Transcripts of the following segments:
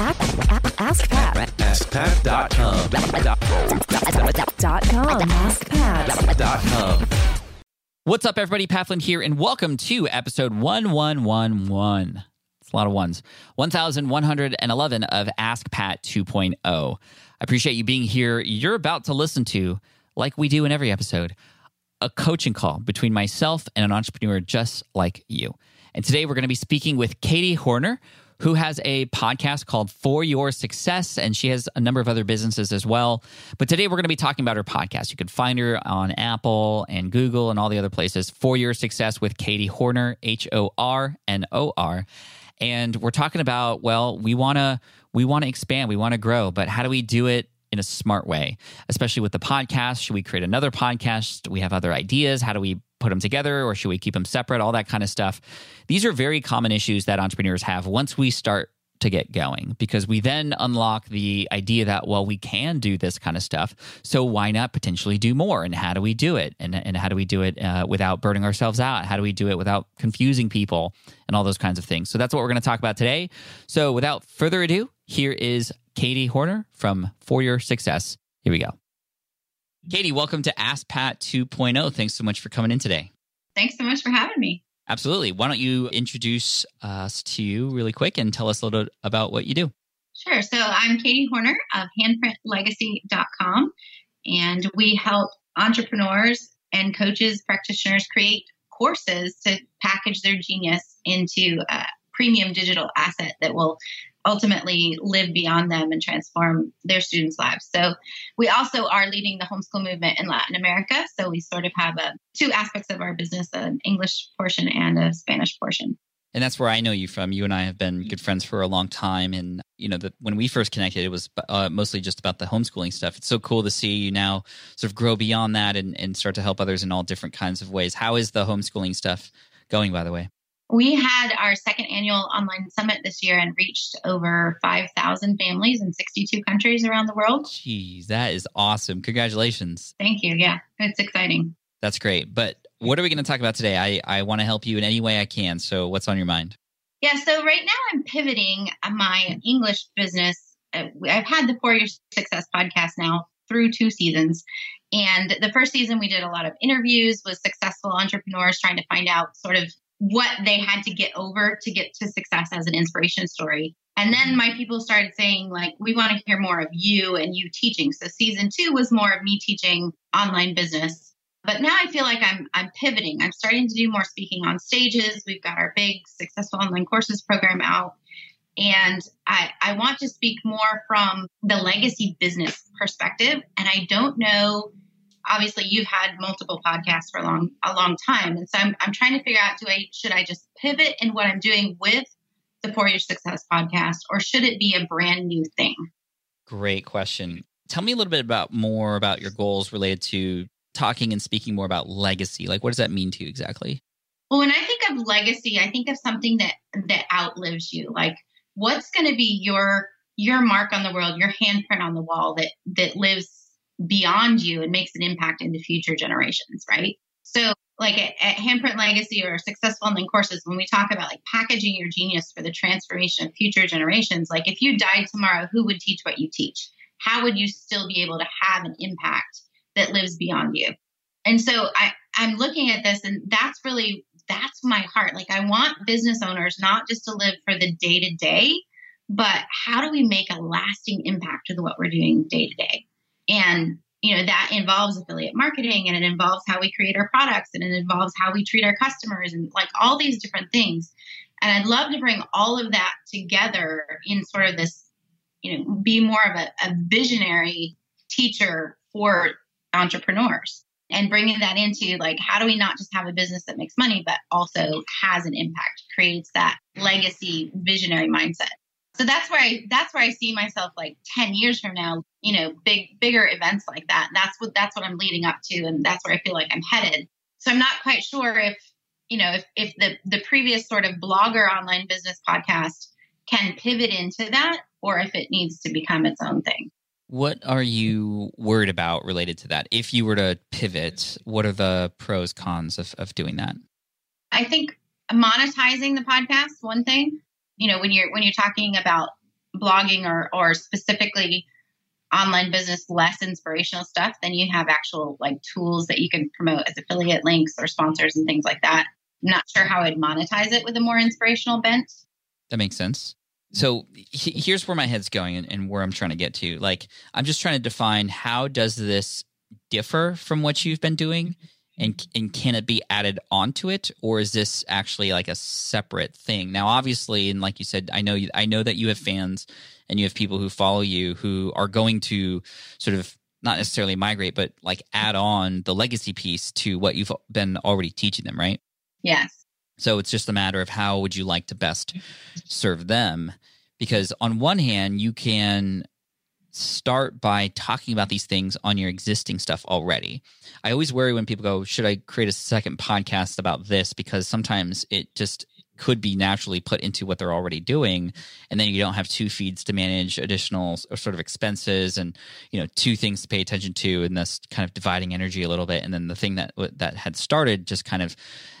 Ask Pat. AskPat.com. Dot com. AskPat. What's up, everybody? Pat Flynn here, and welcome to episode 1111. It's a lot of ones. 1111 of Ask Pat 2.0. I appreciate you being here. You're about to listen to, like we do in every episode, a coaching call between myself and an entrepreneur just like you. And today we're going to be speaking with Katie Hornor, who has a podcast called For Your Success, and she has a number of other businesses as well. But today we're going to be talking about her podcast. You can find her on Apple and Google and all the other places. For Your Success with Katie Hornor, H O R N O R. And we're talking about, well, we want to we want to expand, we want to grow, but how do we do it in a smart way, especially with the podcast. Should we create another podcast? We have other ideas? How do we put them together or should we keep them separate? All that kind of stuff. These are very common issues that entrepreneurs have once we start to get going because we then unlock the idea that well we can do this kind of stuff so why not potentially do more? And how do we do it? And, and how do we do it uh, without burning ourselves out? How do we do it without confusing people? And all those kinds of things. So that's what we're going to talk about today. So without further ado here is katie hornor from for your success. Here we go katie welcome to ask pat 2.0 thanks so much for coming in today Thanks so much for having me. Absolutely. Why don't you introduce us to you really quick and tell us a little bit about what you do? Sure. So I'm Katie Hornor of handprintlegacy.com, and we help entrepreneurs and coaches, practitioners create courses to package their genius into a premium digital asset that will ultimately live beyond them and transform their students' lives. So we also are leading the homeschool movement in Latin America. So we sort of have a, two aspects of our business, an English portion and a Spanish portion. And that's where I know you from. You and I have been good friends for a long time. And, you know, the, when we first connected, it was uh, mostly just about the homeschooling stuff. It's so cool to see you now sort of grow beyond that and, and start to help others in all different kinds of ways. How is the homeschooling stuff going, by the way? We had our second annual online summit this year and reached over 5,000 families in 62 countries around the world. Jeez, that is awesome. Congratulations. Thank you. Yeah, it's exciting. That's great. But what are we going to talk about today? I, I want to help you in any way I can. So, what's on your mind? Yeah, so right now I'm pivoting my English business. Uh, I've had the For Your Success podcast now through two seasons. And the first season, we did a lot of interviews with successful entrepreneurs trying to find out sort of what they had to get over to get to success as an inspiration story. And then my people started saying, like, we want to hear more of you and you teaching. So season two was more of me teaching online business. But now I feel like I'm I'm pivoting. I'm starting to do more speaking on stages. We've got our big successful online courses program out. And I, I want to speak more from the legacy business perspective. And I don't know obviously you've had multiple podcasts for a long a long time. And so I'm, I'm trying to figure out do i should i just pivot in what i'm doing with the for your success podcast or should it be a brand new thing? Great question. Tell me a little bit about more about your goals related to talking and speaking more about legacy. Like what does that mean to you exactly? Well when i think of legacy i think of something that that outlives you. Like what's going to be your your mark on the world your handprint on the wall that that lives beyond you and makes an impact into future generations, right? So, like at, at Handprint Legacy or Successful Online Courses, when we talk about like packaging your genius for the transformation of future generations, like if you died tomorrow, who would teach what you teach? How would you still be able to have an impact that lives beyond you? And so I, I'm looking at this, and that's really that's my heart. Like I want business owners not just to live for the day to day, but how do we make a lasting impact with what we're doing day to day? And you know that involves affiliate marketing and it involves how we create our products and it involves how we treat our customers and like all these different things. And i'd love to bring all of that together in sort of this you know be more of a, a visionary teacher for entrepreneurs and bringing that into like how do we not just have a business that makes money but also has an impact creates that legacy visionary mindset so that's where I that's where I see myself like 10 years from now, you know, big bigger events like that. That's what that's what I'm leading up to and that's where I feel like I'm headed. So I'm not quite sure if, you know, if if the the previous sort of blogger online business podcast can pivot into that or if it needs to become its own thing. What are you worried about related to that? If you were to pivot, what are the pros cons of, of doing that? I think monetizing the podcast, one thing you know when you're when you're talking about blogging or or specifically online business less inspirational stuff, then you have actual like tools that you can promote as affiliate links or sponsors and things like that. I'm not sure how I'd monetize it with a more inspirational bent. That makes sense. So he- here's where my head's going and, and where I'm trying to get to. Like, I'm just trying to define how does this differ from what you've been doing, and and can it be added onto it, or is this actually like a separate thing? Now, obviously, and like you said, I know you, I know that you have fans and you have people who follow you who are going to sort of not necessarily migrate, but like add on the legacy piece to what you've been already teaching them, right? Yes. So it's just a matter of how would you like to best mm-hmm. serve them? Because on one hand, you can start by talking about these things on your existing stuff already. I always worry when people go, Should I create a second podcast about this? Because sometimes it just could be naturally put into what they're already doing and then you don't have two feeds to manage additional or sort of expenses and you know two things to pay attention to and thus kind of dividing energy a little bit and then the thing that that had started just kind of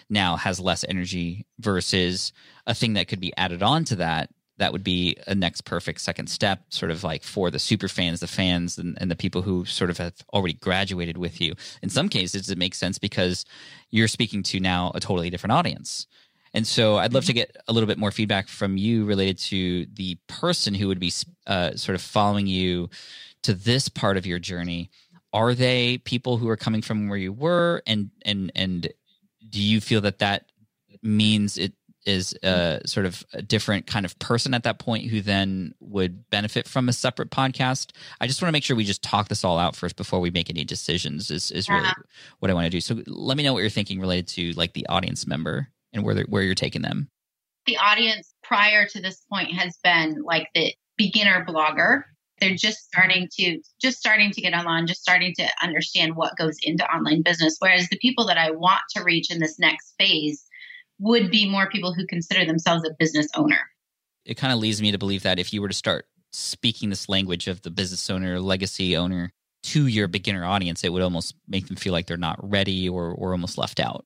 now has less energy versus a thing that could be added on to that that would be a next perfect second step sort of like for the super fans the fans and, and the people who sort of have already graduated with you. In some cases it makes sense because you're speaking to now a totally different audience. And so I'd love to get a little bit more feedback from you related to the person who would be uh, sort of following you to this part of your journey. Are they people who are coming from where you were, and and and do you feel that that means it is a sort of a different kind of person at that point who then would benefit from a separate podcast? I just want to make sure we just talk this all out first before we make any decisions. Is is really Yeah. what I want to do. So let me know what you're thinking related to like the audience member and where where you're taking them. The audience prior to this point has been like the beginner blogger. They're just starting to just starting to get online, just starting to understand what goes into online business. Whereas the people that I want to reach in this next phase would be more people who consider themselves a business owner. It kind of leads me to believe that if you were to start speaking this language of the business owner, legacy owner to your beginner audience, it would almost make them feel like they're not ready or or almost left out.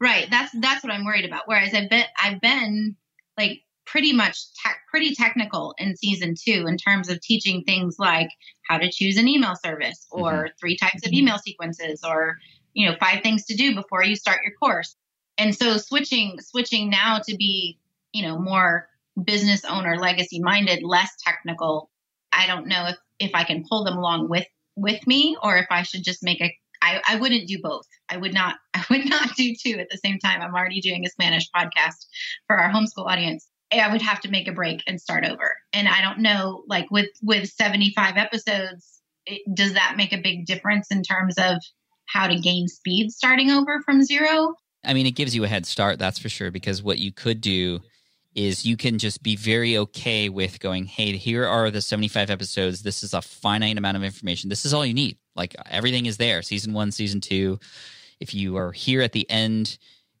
Right. That's that's what I'm worried about. Whereas I've been I've been like pretty much tech, pretty technical in season two in terms of teaching things like how to choose an email service or mm-hmm. three types of mm-hmm. email sequences or you know five things to do before you start your course. And so switching switching now to be you know more business owner legacy minded, less technical. I don't know if if I can pull them along with with me or if I should just make a I, I wouldn't do both. I would not I would not do two at the same time. I'm already doing a Spanish podcast for our homeschool audience. I would have to make a break and start over. And I don't know, like with with 75 episodes, it, does that make a big difference in terms of how to gain speed starting over from zero? I mean, it gives you a head start, that's for sure, because what you could do is you can just be very okay with going, hey, here are the 75 episodes. This is a finite amount of information. This is all you need. Like everything is there season one, season two. If you are here at the end,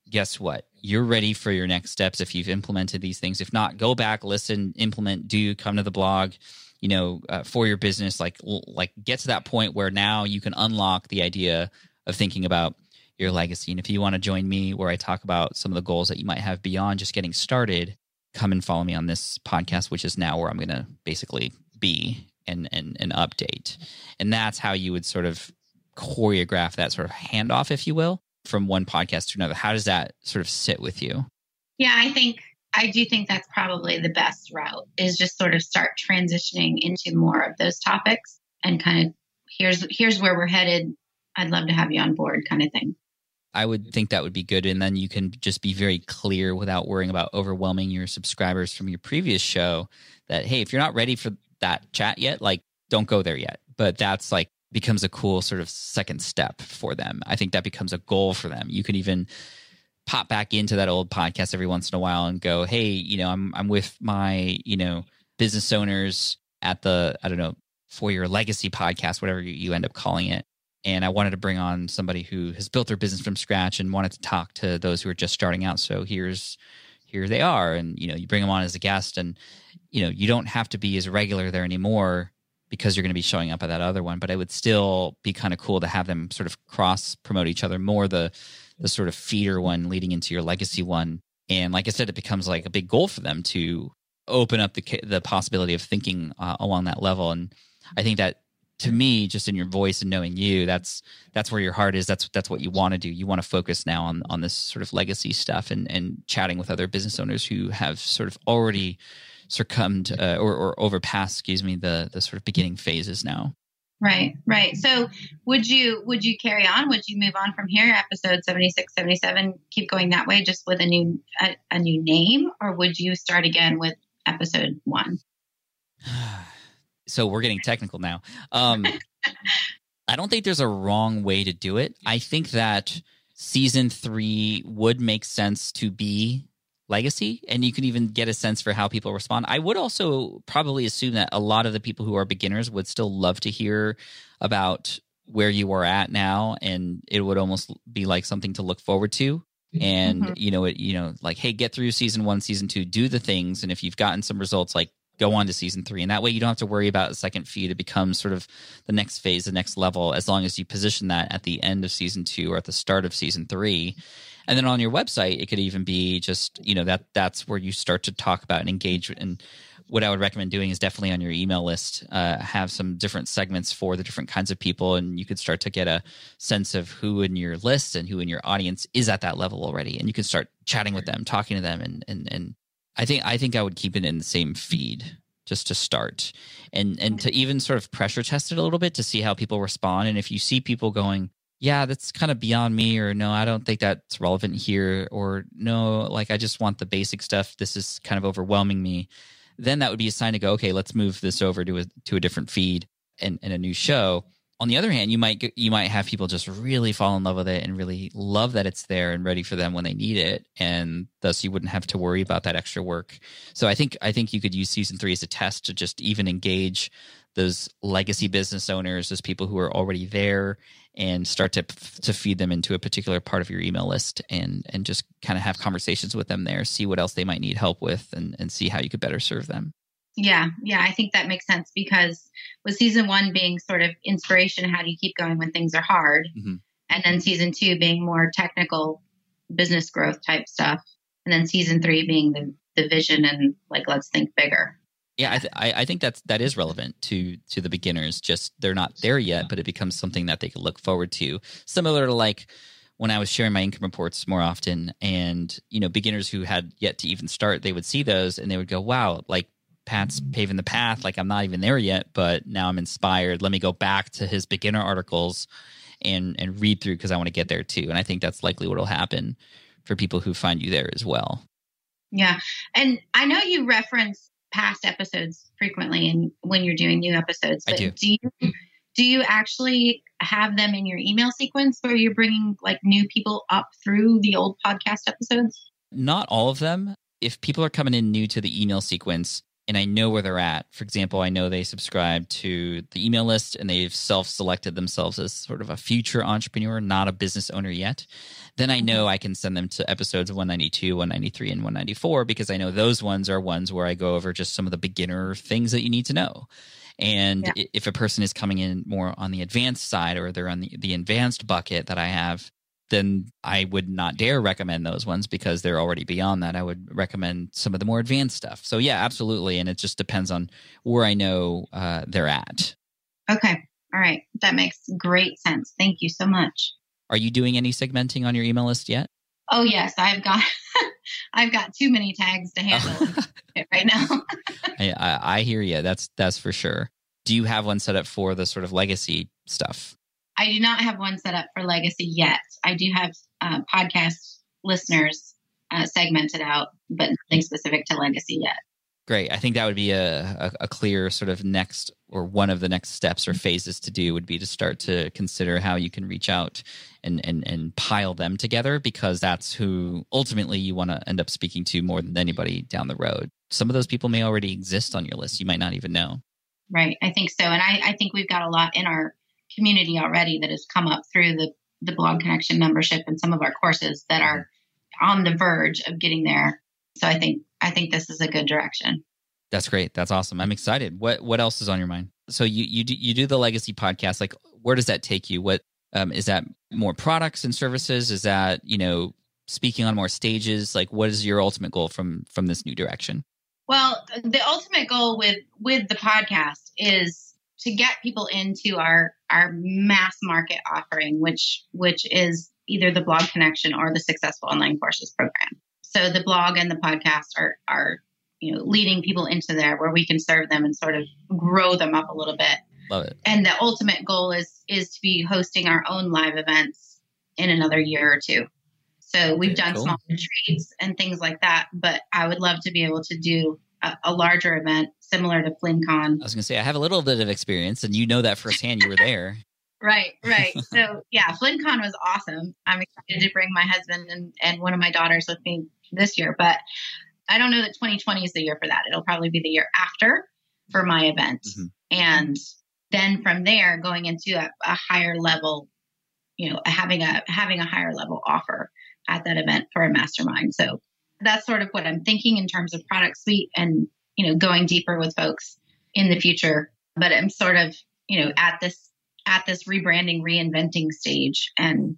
guess what? You're ready for your next steps if you've implemented these things. If not, go back, listen, implement, do, come to the blog. You know, uh, for your business, like like get to that point where now you can unlock the idea of thinking about your legacy. And if you want to join me where I talk about some of the goals that you might have beyond just getting started, come and follow me on this podcast, which is now where I'm going to basically be and, and, and update. And that's how you would sort of choreograph that sort of handoff, if you will, from one podcast to another. How does that sort of sit with you? Yeah, I think I do think that's probably the best route is just sort of start transitioning into more of those topics and kind of here's here's where we're headed. I'd love to have you on board kind of thing. I would think that would be good. And then you can just be very clear without worrying about overwhelming your subscribers from your previous show that, hey, if you're not ready for that chat yet, like don't go there yet. But that's like becomes a cool sort of second step for them. I think that becomes a goal for them. You can even pop back into that old podcast every once in a while and go, hey, you know, I'm I'm with my, you know, business owners at the, I don't know, for your legacy podcast, whatever you, you end up calling it and I wanted to bring on somebody who has built their business from scratch and wanted to talk to those who are just starting out. So here's here they are, and you know you bring them on as a guest, and you know you don't have to be as regular there anymore because you're going to be showing up at that other one. But it would still be kind of cool to have them sort of cross promote each other more. The the sort of feeder one leading into your legacy one, and like I said, it becomes like a big goal for them to open up the the possibility of thinking uh, along that level. And I think that to me, just in your voice and knowing you, that's that's where your heart is. That's that's what you want to do. You want to focus now on on this sort of legacy stuff and and chatting with other business owners who have sort of already succumbed uh, or or overpassed, excuse me, the the sort of beginning phases now. Right, right. So would you would you carry on? Would you move on from here, episode 76, 77, keep going that way just with a new a, a new name, or would you start again with episode one? so we're getting technical now. Um, I don't think there's a wrong way to do it. I think that season three would make sense to be legacy and you can even get a sense for how people respond i would also probably assume that a lot of the people who are beginners would still love to hear about where you are at now and it would almost be like something to look forward to and mm-hmm. you know it you know like hey get through season one season two do the things and if you've gotten some results like go on to season three. And that way you don't have to worry about a second feed. It becomes sort of the next phase, the next level, as long as you position that at the end of season two or at the start of season three. And then on your website, it could even be just, you know, that that's where you start to talk about and engage. And what I would recommend doing is definitely on your email list, uh, have some different segments for the different kinds of people. And you could start to get a sense of who in your list and who in your audience is at that level already. And you can start chatting with them, talking to them and, and, and I think I think I would keep it in the same feed just to start. And and to even sort of pressure test it a little bit to see how people respond. And if you see people going yeah that's kind of beyond me or no i don't think that's relevant here or no like i just want the basic stuff. This is kind of overwhelming me then that would be a sign to go okay let's move this over to a to a different feed and, and a new show on the other hand, you might you might have people just really fall in love with it and really love that it's there and ready for them when they need it, and thus you wouldn't have to worry about that extra work. So I think I think you could use season three as a test to just even engage those legacy business owners, those people who are already there, and start to to feed them into a particular part of your email list, and and just kind of have conversations with them there, see what else they might need help with, and and see how you could better serve them. Yeah, yeah, I think that makes sense because with season one being sort of inspiration, how do you keep going when things are hard? Mm-hmm. And then season two being more technical business growth type stuff. And then season three being the, the vision and like, let's think bigger. Yeah, I, th- I, think that's that is relevant to to the beginners. Just they're not there yet, but it becomes something that they can look forward to. Similar to like when I was sharing my income reports more often, and you know, beginners who had yet to even start, they would see those and they would go, "Wow, like Pat's paving the path. Like I'm not even there yet, but now I'm inspired. Let me go back to his beginner articles and and read through because I want to get there too. And I think that's likely what will happen for people who find you there as well. Yeah, and I know you reference past episodes frequently, and when you're doing new episodes, but I do. do you do you actually have them in your email sequence, or you're bringing like new people up through the old podcast episodes? Not all of them. If people are coming in new to the email sequence, and I know where they're at. For example, I know they subscribe to the email list and they've self selected themselves as sort of a future entrepreneur, not a business owner yet. Then I know mm-hmm. I can send them to episodes 192, 193, and 194 because I know those ones are ones where I go over just some of the beginner things that you need to know. And yeah. if a person is coming in more on the advanced side or they're on the, the advanced bucket that I have, then I would not dare recommend those ones because they're already beyond that. I would recommend some of the more advanced stuff. So yeah, absolutely, and it just depends on where I know uh, they're at. Okay, all right, that makes great sense. Thank you so much. Are you doing any segmenting on your email list yet? Oh yes, I've got I've got too many tags to handle right now. I, I, hear you. That's that's for sure. Do you have one set up for the sort of legacy stuff? I do not have one set up for legacy yet. I do have uh, podcast listeners uh, segmented out, but nothing specific to legacy yet. Great. I think that would be a, a, a, clear sort of next or one of the next steps or phases to do would be to start to consider how you can reach out and, and, and pile them together because that's who ultimately you want to end up speaking to more than anybody down the road. Some of those people may already exist on your list. You might not even know. Right. I think so. And I, I think we've got a lot in our community already that has come up through the the blog connection membership and some of our courses that are on the verge of getting there. So i think i think this is a good direction. That's great. That's awesome. I'm excited. What what else is on your mind? So you you do, you do the legacy podcast. Like where does that take you? What um, is that more products and services? Is that you know speaking on more stages? Like what is your ultimate goal from from this new direction? Well, the ultimate goal with with the podcast is to get people into our our mass market offering, which which is either the blog connection or the successful online courses program. So the blog and the podcast are are you know leading people into there where we can serve them and sort of grow them up a little bit. Love it. And the ultimate goal is is to be hosting our own live events in another year or two. So we've Okay, done cool. small retreats and things like that, but I would love to be able to do a, a larger event similar to FlynnCon. I was going to say, I have a little bit of experience, and you know that firsthand. You were there. Right, right. so yeah, FlynnCon was awesome. I'm excited to bring my husband and, and one of my daughters with me this year, but I don't know that 2020 is the year for that. It'll probably be the year after for my event. Mhm. And then from there going into a, a higher level, you know, having a having a higher level offer at that event for a mastermind. So that's sort of what I'm thinking in terms of product suite and, you know, going deeper with folks in the future. But I'm sort of, you know, at this at this rebranding, reinventing stage and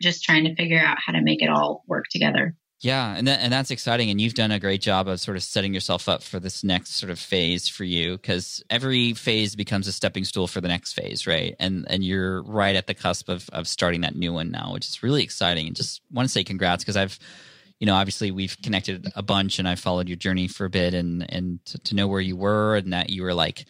just trying to figure out how to make it all work together. Yeah, and that, and that's exciting, and you've done a great job of sort of setting yourself up for this next sort of phase for you, because every phase becomes a stepping stool for the next phase, right? And and you're right at the cusp of of starting that new one now, which is really exciting. And just want to say congrats because I've, you know, obviously we've connected a bunch, and I've followed your journey for a bit, and and to, to know where you were and that you were like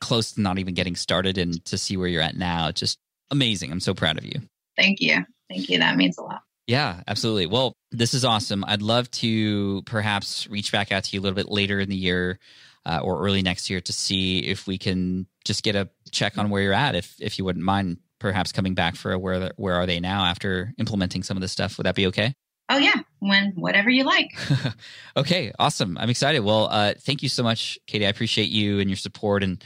close to not even getting started, and to see where you're at now, it's just amazing. I'm so proud of you. Thank you. Thank you. That means a lot. Yeah, absolutely. Well, this is awesome. I'd love to perhaps reach back out to you a little bit later in the year uh, or early next year to see if we can just get a check on where you're at. If if you wouldn't mind, perhaps coming back for a where where are they now after implementing some of this stuff? Would that be okay? Oh yeah, when whatever you like. okay, awesome. I'm excited. Well, uh, thank you so much, Katie. I appreciate you and your support and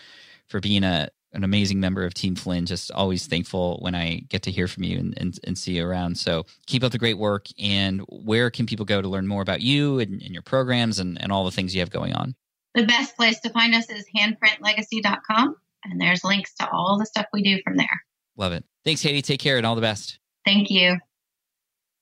for being a an amazing member of Team Flynn. Just always thankful when I get to hear from you and, and, and see you around. So keep up the great work. And where can people go to learn more about you and, and your programs and, and all the things you have going on? The best place to find us is handprintlegacy.com and there's links to all the stuff we do from there. Love it. Thanks, Katie. Take care and all the best. Thank you.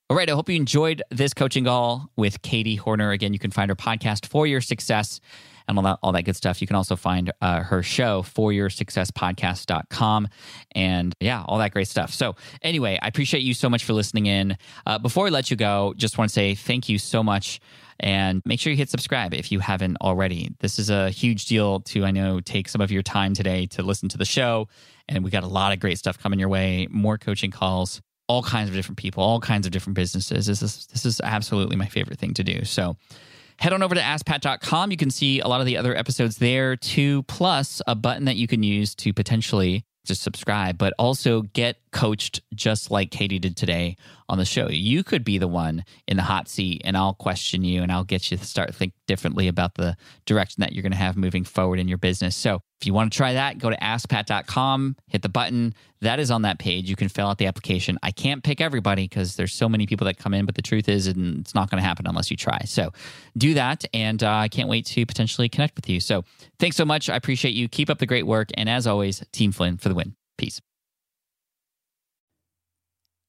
All right. I hope you enjoyed this coaching call with Katie Hornor. Again, you can find her podcast for your success and all that, all that good stuff. You can also find uh, her show for your successpodcast.com and yeah, all that great stuff. So anyway, I appreciate you so much for listening in. Uh, before we let you go, just want to say thank you so much and make sure you hit subscribe if you haven't already. This is a huge deal to, I know, take some of your time today to listen to the show. And we got a lot of great stuff coming your way, more coaching calls, all kinds of different people, all kinds of different businesses. This is this is absolutely my favorite thing to do. So head on over to askpat.com. You can see a lot of the other episodes there too, plus a button that you can use to potentially just subscribe, but also get coached just like Katie did today on the show. You could be the one in the hot seat and I'll question you and I'll get you to start think differently about the direction that you're going to have moving forward in your business. So if you want to try that, go to askpat.com, hit the button. That is on that page. You can fill out the application. I can't pick everybody because there's so many people that come in, but the truth is and it's not going to happen unless you try. So do that. And uh, I can't wait to potentially connect with you. So thanks so much. I appreciate you. Keep up the great work. And as always, Team Flynn for the win. Peace.